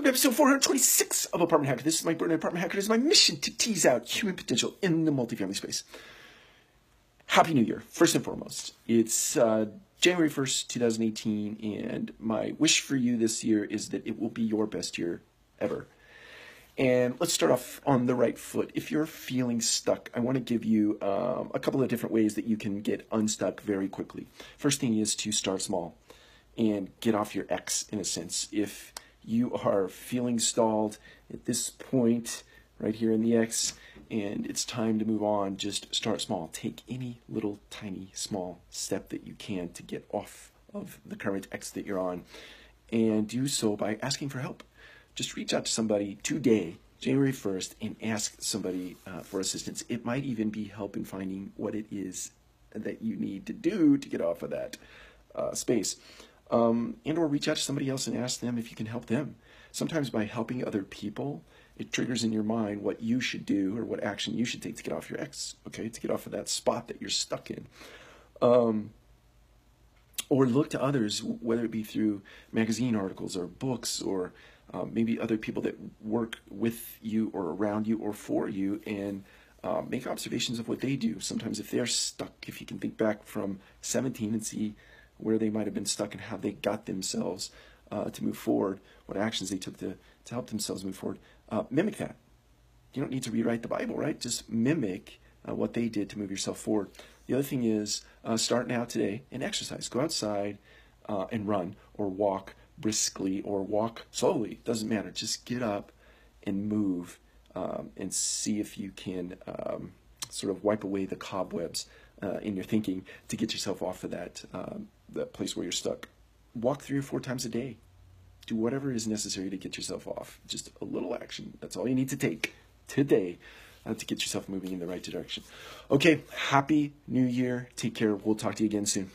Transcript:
welcome to episode 426 of Apartment Hacker. This is Mike Brewer, Apartment Hacker. It is my mission to tease out human potential in the multifamily space. Happy New Year, first and foremost. It's uh, January 1st, 2018, and my wish for you this year is that it will be your best year ever. And let's start off on the right foot. If you're feeling stuck, I want to give you um, a couple of different ways that you can get unstuck very quickly. First thing is to start small and get off your X in a sense. If you are feeling stalled at this point right here in the X and it's time to move on, just start small. Take any little tiny small step that you can to get off of the current X that you're on and do so by asking for help. Just reach out to somebody today, January 1st, and ask somebody uh, for assistance. It might even be help in finding what it is that you need to do to get off of that uh, space um, and or reach out to somebody else and ask them if you can help them. Sometimes by helping other people, it triggers in your mind what you should do or what action you should take to get off your ex, okay, to get off of that spot that you're stuck in. Um, or look to others, whether it be through magazine articles or books or um, maybe other people that work with you or around you or for you and uh, make observations of what they do. Sometimes if they're stuck, if you can think back from 17 and see where they might have been stuck and how they got themselves uh, to move forward, what actions they took to, to help themselves move forward. Uh, mimic that. You don't need to rewrite the Bible, right? Just mimic uh, what they did to move yourself forward. The other thing is uh, start now today and exercise. Go outside uh, and run or walk briskly or walk slowly. Doesn't matter. Just get up and move um, and see if you can um, sort of wipe away the cobwebs uh, in your thinking to get yourself off of that um, that place where you're stuck. Walk three or four times a day. Do whatever is necessary to get yourself off. Just a little action. That's all you need to take today uh, to get yourself moving in the right direction. Okay, happy new year. Take care. We'll talk to you again soon.